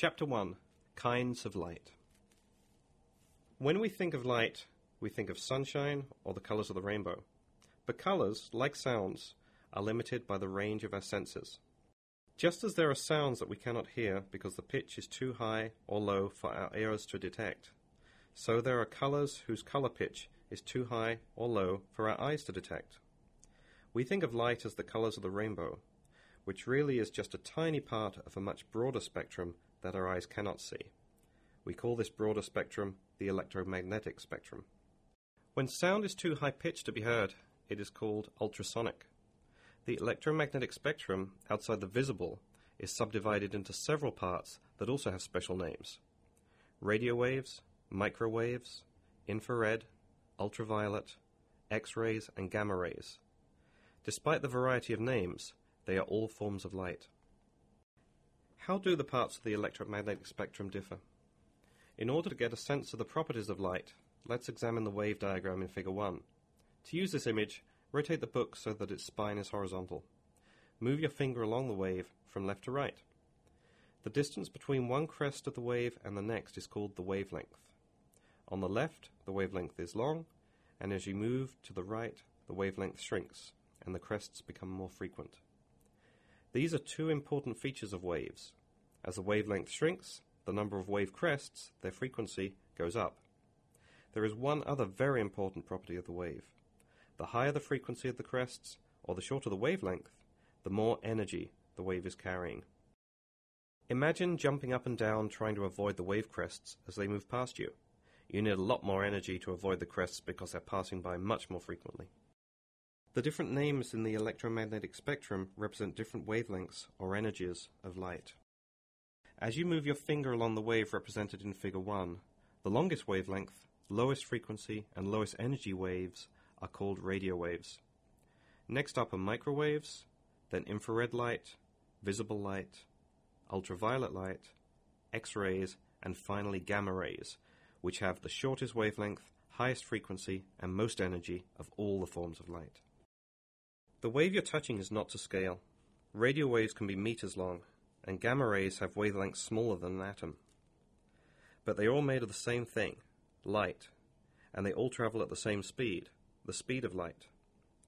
Chapter 1 Kinds of Light. When we think of light, we think of sunshine or the colors of the rainbow. But colors, like sounds, are limited by the range of our senses. Just as there are sounds that we cannot hear because the pitch is too high or low for our ears to detect, so there are colors whose color pitch is too high or low for our eyes to detect. We think of light as the colors of the rainbow, which really is just a tiny part of a much broader spectrum that our eyes cannot see. We call this broader spectrum the electromagnetic spectrum. When sound is too high pitched to be heard, it is called ultrasonic. The electromagnetic spectrum outside the visible is subdivided into several parts that also have special names radio waves, microwaves, infrared, ultraviolet, X rays, and gamma rays. Despite the variety of names, they are all forms of light. How do the parts of the electromagnetic spectrum differ? In order to get a sense of the properties of light, let's examine the wave diagram in Figure 1. To use this image, rotate the book so that its spine is horizontal. Move your finger along the wave from left to right. The distance between one crest of the wave and the next is called the wavelength. On the left, the wavelength is long, and as you move to the right, the wavelength shrinks, and the crests become more frequent. These are two important features of waves. As the wavelength shrinks, the number of wave crests, their frequency, goes up. There is one other very important property of the wave. The higher the frequency of the crests, or the shorter the wavelength, the more energy the wave is carrying. Imagine jumping up and down trying to avoid the wave crests as they move past you you need a lot more energy to avoid the crests because they're passing by much more frequently. The different names in the electromagnetic spectrum represent different wavelengths or energies of light. As you move your finger along the wave represented in Figure 1, the longest wavelength, lowest frequency, and lowest energy waves are called radio waves. Next up are microwaves, then infrared light, visible light, ultraviolet light, X rays, and finally gamma rays, which have the shortest wavelength, highest frequency, and most energy of all the forms of light. The wave you're touching is not to scale. Radio waves can be meters long, and gamma rays have wavelengths smaller than an atom. But they are all made of the same thing, light, and they all travel at the same speed, the speed of light.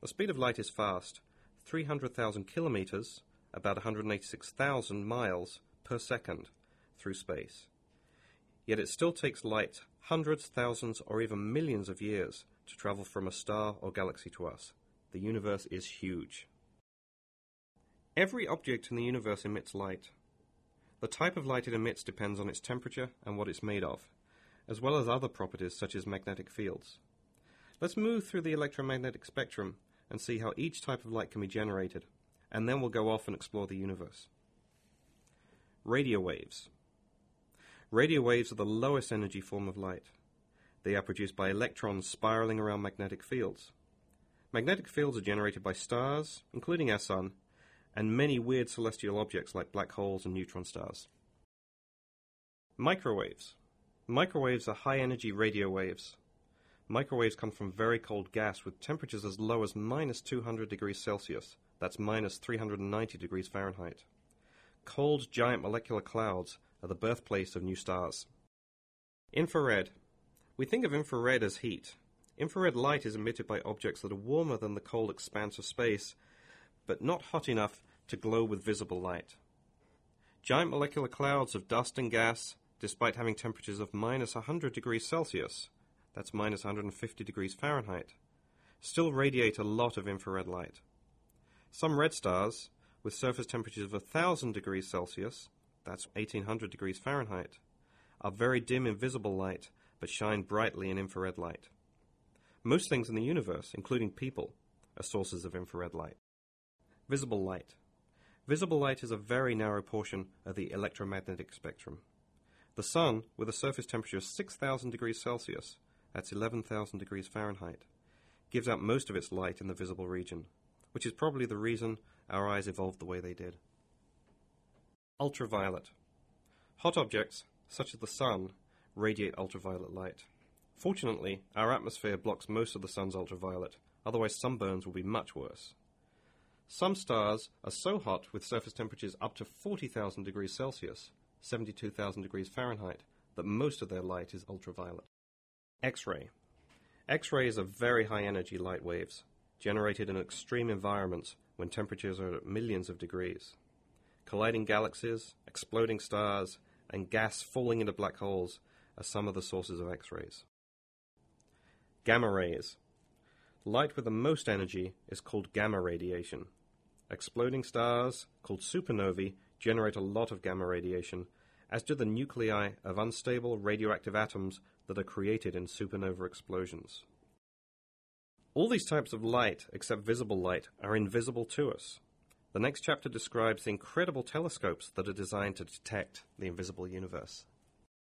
The speed of light is fast, 300,000 kilometers, about 186,000 miles per second, through space. Yet it still takes light hundreds, thousands, or even millions of years to travel from a star or galaxy to us. The universe is huge. Every object in the universe emits light. The type of light it emits depends on its temperature and what it's made of, as well as other properties such as magnetic fields. Let's move through the electromagnetic spectrum and see how each type of light can be generated, and then we'll go off and explore the universe. Radio waves. Radio waves are the lowest energy form of light. They are produced by electrons spiraling around magnetic fields. Magnetic fields are generated by stars, including our Sun, and many weird celestial objects like black holes and neutron stars. Microwaves. Microwaves are high energy radio waves. Microwaves come from very cold gas with temperatures as low as minus 200 degrees Celsius, that's minus 390 degrees Fahrenheit. Cold giant molecular clouds are the birthplace of new stars. Infrared. We think of infrared as heat. Infrared light is emitted by objects that are warmer than the cold expanse of space, but not hot enough to glow with visible light. Giant molecular clouds of dust and gas, despite having temperatures of minus 100 degrees Celsius, that's minus 150 degrees Fahrenheit, still radiate a lot of infrared light. Some red stars, with surface temperatures of 1000 degrees Celsius, that's 1800 degrees Fahrenheit, are very dim in visible light but shine brightly in infrared light. Most things in the universe, including people, are sources of infrared light. Visible light. Visible light is a very narrow portion of the electromagnetic spectrum. The Sun, with a surface temperature of 6,000 degrees Celsius, that's 11,000 degrees Fahrenheit, gives out most of its light in the visible region, which is probably the reason our eyes evolved the way they did. Ultraviolet. Hot objects, such as the Sun, radiate ultraviolet light. Fortunately, our atmosphere blocks most of the Sun's ultraviolet, otherwise, sunburns will be much worse. Some stars are so hot with surface temperatures up to 40,000 degrees Celsius, 72,000 degrees Fahrenheit, that most of their light is ultraviolet. X ray. X rays are very high energy light waves, generated in extreme environments when temperatures are at millions of degrees. Colliding galaxies, exploding stars, and gas falling into black holes are some of the sources of X rays. Gamma rays. Light with the most energy is called gamma radiation. Exploding stars, called supernovae, generate a lot of gamma radiation, as do the nuclei of unstable radioactive atoms that are created in supernova explosions. All these types of light, except visible light, are invisible to us. The next chapter describes the incredible telescopes that are designed to detect the invisible universe.